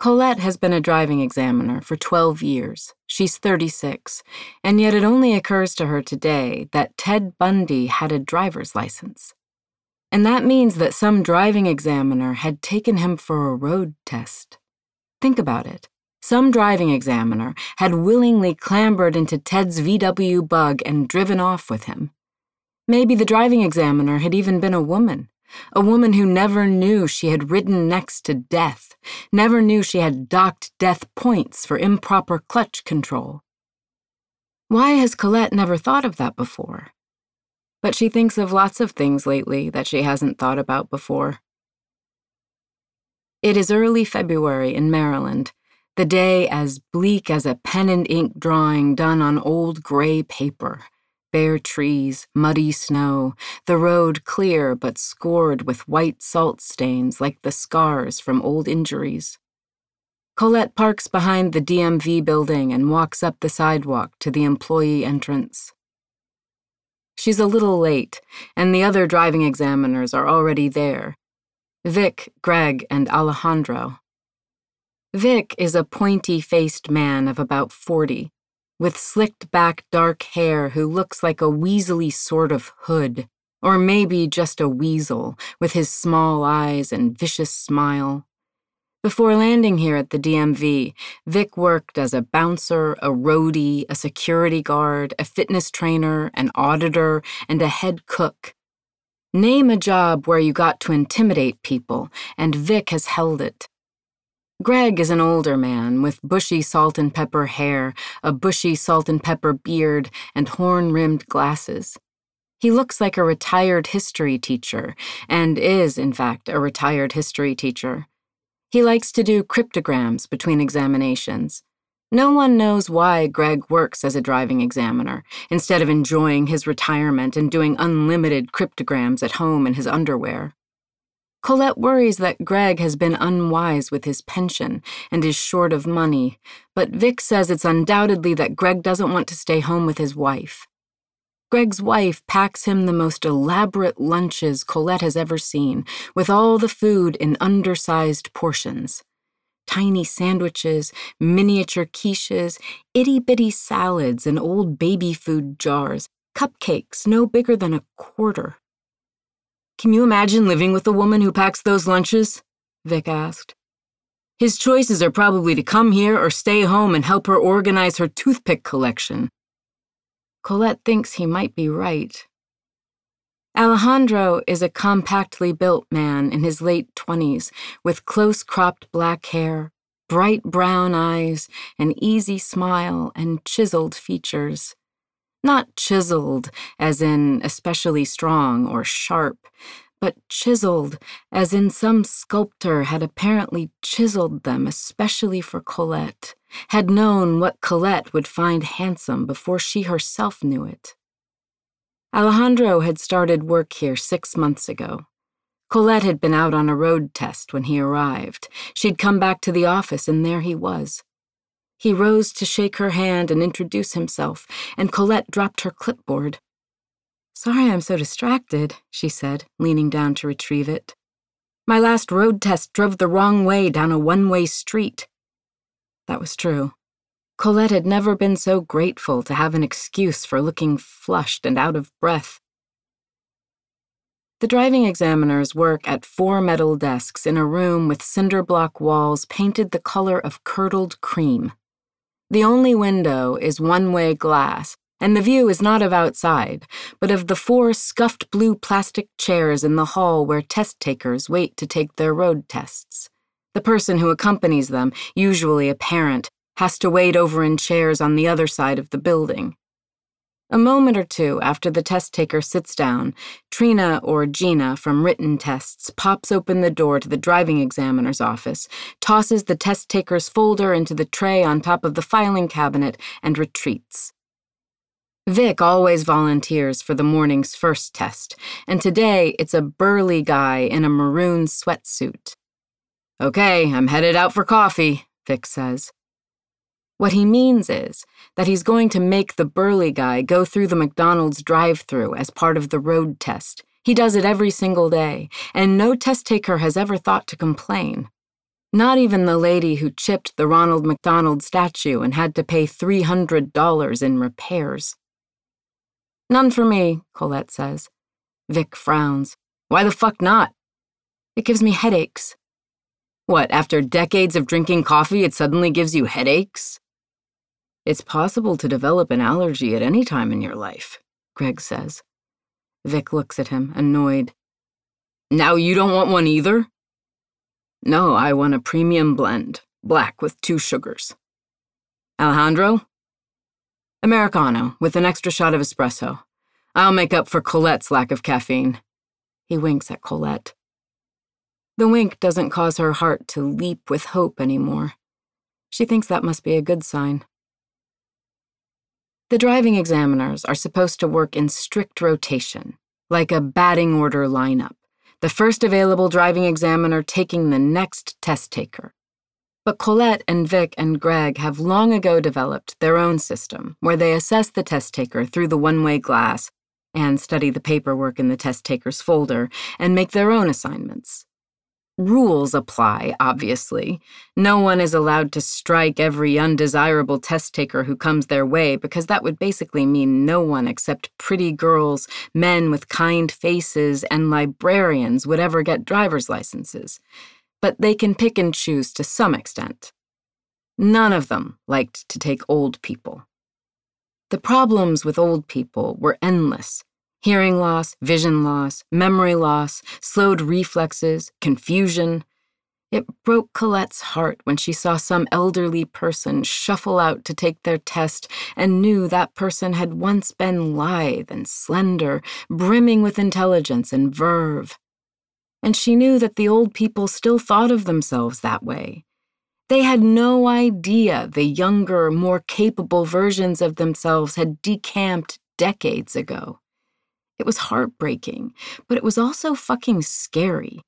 Colette has been a driving examiner for 12 years. She's 36, and yet it only occurs to her today that Ted Bundy had a driver's license. And that means that some driving examiner had taken him for a road test. Think about it. Some driving examiner had willingly clambered into Ted's VW bug and driven off with him. Maybe the driving examiner had even been a woman, a woman who never knew she had ridden next to death, never knew she had docked death points for improper clutch control. Why has Colette never thought of that before? But she thinks of lots of things lately that she hasn't thought about before. It is early February in Maryland, the day as bleak as a pen and ink drawing done on old gray paper. Bare trees, muddy snow, the road clear but scored with white salt stains like the scars from old injuries. Colette parks behind the DMV building and walks up the sidewalk to the employee entrance. She's a little late, and the other driving examiners are already there Vic, Greg, and Alejandro. Vic is a pointy faced man of about 40, with slicked back dark hair who looks like a weaselly sort of hood, or maybe just a weasel, with his small eyes and vicious smile. Before landing here at the DMV, Vic worked as a bouncer, a roadie, a security guard, a fitness trainer, an auditor, and a head cook. Name a job where you got to intimidate people, and Vic has held it. Greg is an older man with bushy salt and pepper hair, a bushy salt and pepper beard, and horn rimmed glasses. He looks like a retired history teacher, and is, in fact, a retired history teacher. He likes to do cryptograms between examinations. No one knows why Greg works as a driving examiner, instead of enjoying his retirement and doing unlimited cryptograms at home in his underwear. Colette worries that Greg has been unwise with his pension and is short of money, but Vic says it's undoubtedly that Greg doesn't want to stay home with his wife. Greg's wife packs him the most elaborate lunches Colette has ever seen, with all the food in undersized portions. Tiny sandwiches, miniature quiches, itty bitty salads in old baby food jars, cupcakes no bigger than a quarter. Can you imagine living with a woman who packs those lunches? Vic asked. His choices are probably to come here or stay home and help her organize her toothpick collection. Colette thinks he might be right. Alejandro is a compactly built man in his late twenties with close cropped black hair, bright brown eyes, an easy smile, and chiseled features. Not chiseled, as in especially strong or sharp, but chiseled, as in some sculptor had apparently chiseled them especially for Colette, had known what Colette would find handsome before she herself knew it. Alejandro had started work here six months ago. Colette had been out on a road test when he arrived. She'd come back to the office, and there he was. He rose to shake her hand and introduce himself, and Colette dropped her clipboard. Sorry I'm so distracted, she said, leaning down to retrieve it. My last road test drove the wrong way down a one way street. That was true. Colette had never been so grateful to have an excuse for looking flushed and out of breath. The driving examiners work at four metal desks in a room with cinder block walls painted the color of curdled cream. The only window is one way glass, and the view is not of outside, but of the four scuffed blue plastic chairs in the hall where test takers wait to take their road tests. The person who accompanies them, usually a parent, has to wait over in chairs on the other side of the building. A moment or two after the test taker sits down, Trina or Gina from written tests pops open the door to the driving examiner's office, tosses the test taker's folder into the tray on top of the filing cabinet, and retreats. Vic always volunteers for the morning's first test, and today it's a burly guy in a maroon sweatsuit. Okay, I'm headed out for coffee, Vic says. What he means is that he's going to make the burly guy go through the McDonald's drive through as part of the road test. He does it every single day, and no test taker has ever thought to complain. Not even the lady who chipped the Ronald McDonald statue and had to pay $300 in repairs. None for me, Colette says. Vic frowns. Why the fuck not? It gives me headaches. What, after decades of drinking coffee, it suddenly gives you headaches? It's possible to develop an allergy at any time in your life, Greg says. Vic looks at him, annoyed. Now you don't want one either? No, I want a premium blend, black with two sugars. Alejandro? Americano, with an extra shot of espresso. I'll make up for Colette's lack of caffeine. He winks at Colette. The wink doesn't cause her heart to leap with hope anymore. She thinks that must be a good sign. The driving examiners are supposed to work in strict rotation, like a batting order lineup, the first available driving examiner taking the next test taker. But Colette and Vic and Greg have long ago developed their own system where they assess the test taker through the one way glass and study the paperwork in the test taker's folder and make their own assignments. Rules apply, obviously. No one is allowed to strike every undesirable test taker who comes their way because that would basically mean no one except pretty girls, men with kind faces, and librarians would ever get driver's licenses. But they can pick and choose to some extent. None of them liked to take old people. The problems with old people were endless hearing loss, vision loss, memory loss, slowed reflexes, confusion. It broke Colette's heart when she saw some elderly person shuffle out to take their test and knew that person had once been lithe and slender, brimming with intelligence and verve. And she knew that the old people still thought of themselves that way. They had no idea the younger, more capable versions of themselves had decamped decades ago. It was heartbreaking, but it was also fucking scary.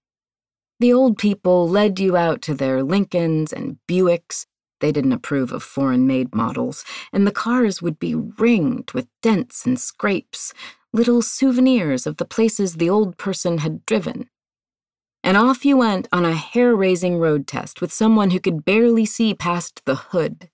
The old people led you out to their Lincolns and Buicks. They didn't approve of foreign made models, and the cars would be ringed with dents and scrapes, little souvenirs of the places the old person had driven. And off you went on a hair raising road test with someone who could barely see past the hood.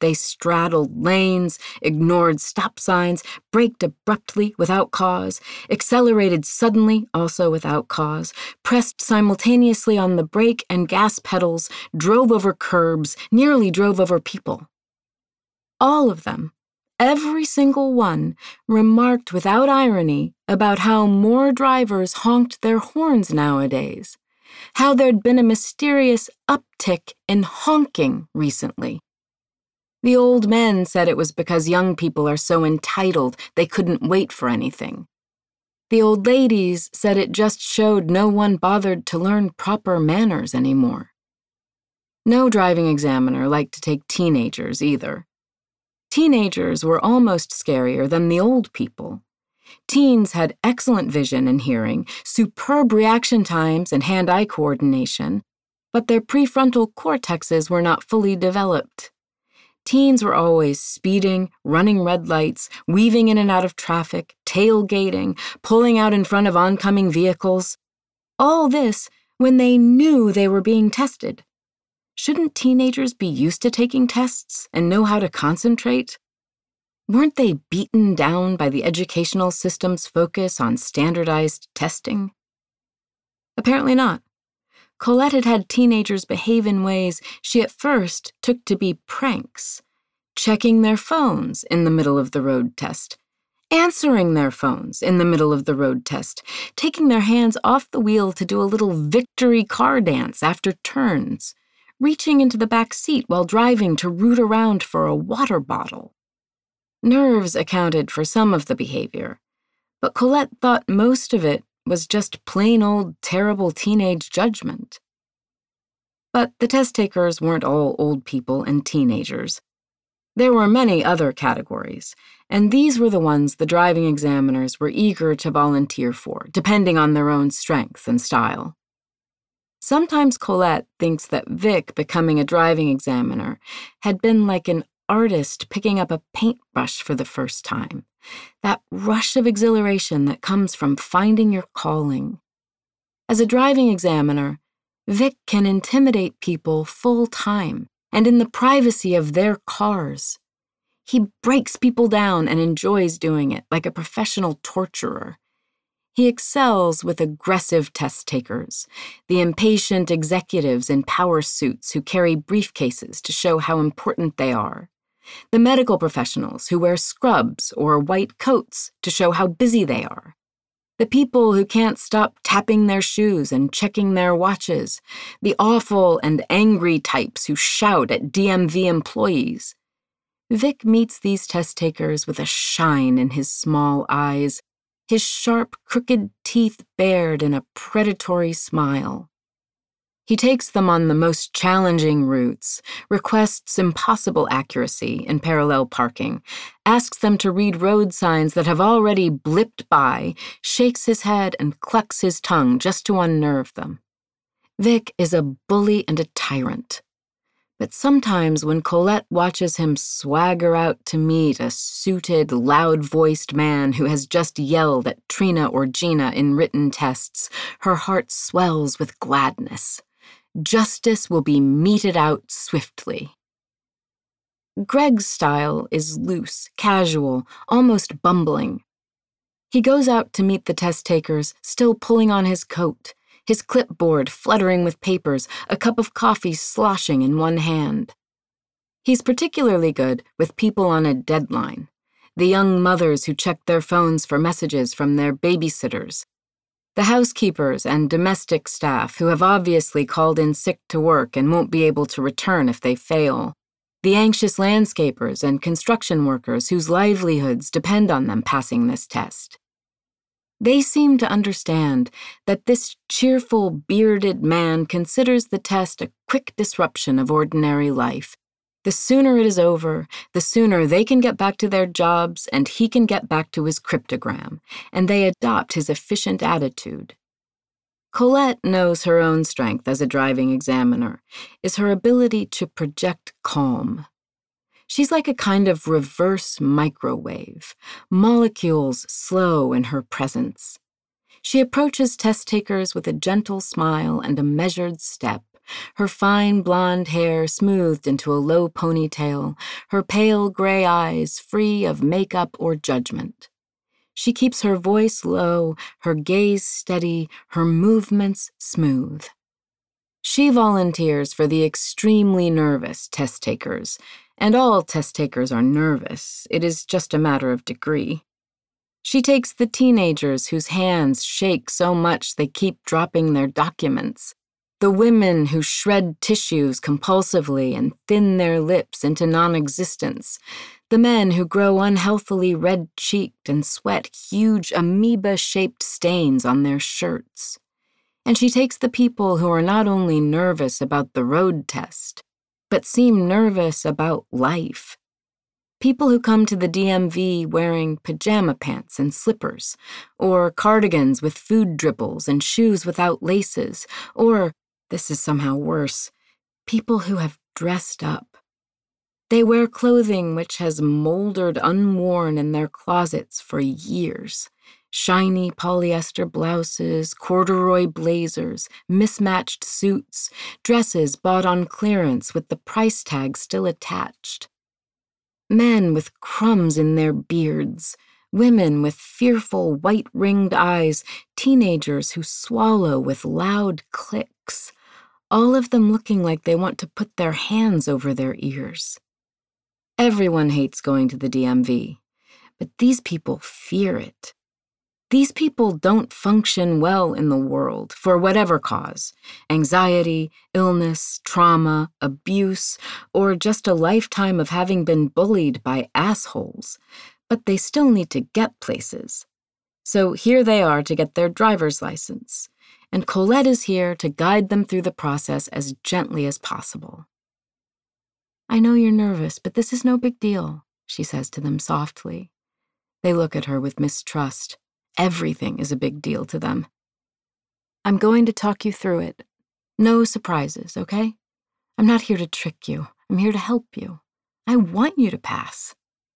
They straddled lanes, ignored stop signs, braked abruptly without cause, accelerated suddenly also without cause, pressed simultaneously on the brake and gas pedals, drove over curbs, nearly drove over people. All of them, every single one, remarked without irony about how more drivers honked their horns nowadays, how there'd been a mysterious uptick in honking recently the old men said it was because young people are so entitled they couldn't wait for anything. The old ladies said it just showed no one bothered to learn proper manners anymore. No driving examiner liked to take teenagers either. Teenagers were almost scarier than the old people. Teens had excellent vision and hearing, superb reaction times and hand eye coordination, but their prefrontal cortexes were not fully developed. Teens were always speeding, running red lights, weaving in and out of traffic, tailgating, pulling out in front of oncoming vehicles. All this when they knew they were being tested. Shouldn't teenagers be used to taking tests and know how to concentrate? Weren't they beaten down by the educational system's focus on standardized testing? Apparently not. Colette had had teenagers behave in ways she at first took to be pranks, checking their phones in the middle of the road test, answering their phones in the middle of the road test, taking their hands off the wheel to do a little victory car dance after turns, reaching into the back seat while driving to root around for a water bottle. Nerves accounted for some of the behavior, but Colette thought most of it was just plain old terrible teenage judgment. But the test takers weren't all old people and teenagers. There were many other categories, and these were the ones the driving examiners were eager to volunteer for, depending on their own strength and style. Sometimes Colette thinks that Vic becoming a driving examiner had been like an artist picking up a paintbrush for the first time, that rush of exhilaration that comes from finding your calling. As a driving examiner, Vic can intimidate people full time and in the privacy of their cars. He breaks people down and enjoys doing it like a professional torturer. He excels with aggressive test takers, the impatient executives in power suits who carry briefcases to show how important they are, the medical professionals who wear scrubs or white coats to show how busy they are, the people who can't stop tapping their shoes and checking their watches, the awful and angry types who shout at DMV employees. Vic meets these test takers with a shine in his small eyes his sharp, crooked teeth bared in a predatory smile. He takes them on the most challenging routes, requests impossible accuracy in parallel parking, asks them to read road signs that have already blipped by, shakes his head, and clucks his tongue just to unnerve them. Vic is a bully and a tyrant. But sometimes when Colette watches him swagger out to meet a suited, loud voiced man who has just yelled at Trina or Gina in written tests, her heart swells with gladness. Justice will be meted out swiftly. Greg's style is loose, casual, almost bumbling. He goes out to meet the test takers, still pulling on his coat his clipboard fluttering with papers, a cup of coffee sloshing in one hand. He's particularly good with people on a deadline the young mothers who check their phones for messages from their babysitters, the housekeepers and domestic staff who have obviously called in sick to work and won't be able to return if they fail, the anxious landscapers and construction workers whose livelihoods depend on them passing this test. They seem to understand that this cheerful, bearded man considers the test a quick disruption of ordinary life. The sooner it is over, the sooner they can get back to their jobs and he can get back to his cryptogram, and they adopt his efficient attitude. Colette knows her own strength as a driving examiner is her ability to project calm. She's like a kind of reverse microwave, molecules slow in her presence. She approaches test takers with a gentle smile and a measured step, her fine blonde hair smoothed into a low ponytail, her pale gray eyes free of makeup or judgment. She keeps her voice low, her gaze steady, her movements smooth. She volunteers for the extremely nervous test takers and all test takers are nervous, it is just a matter of degree. She takes the teenagers whose hands shake so much they keep dropping their documents, the women who shred tissues compulsively and thin their lips into non existence, the men who grow unhealthily red cheeked and sweat huge amoeba shaped stains on their shirts. And she takes the people who are not only nervous about the road test, but seem nervous about life. People who come to the DMV wearing pajama pants and slippers, or cardigans with food dribbles and shoes without laces, or, this is somehow worse, people who have dressed up. They wear clothing which has moldered unworn in their closets for years shiny polyester blouses, corduroy blazers, mismatched suits, dresses bought on clearance with the price tag still attached. Men with crumbs in their beards, women with fearful white ringed eyes, teenagers who swallow with loud clicks, all of them looking like they want to put their hands over their ears. Everyone hates going to the DMV, but these people fear it. These people don't function well in the world for whatever cause anxiety, illness, trauma, abuse, or just a lifetime of having been bullied by assholes. But they still need to get places. So here they are to get their driver's license, and Colette is here to guide them through the process as gently as possible. I know you're nervous, but this is no big deal, she says to them softly. They look at her with mistrust. Everything is a big deal to them. I'm going to talk you through it. No surprises, okay? I'm not here to trick you. I'm here to help you. I want you to pass.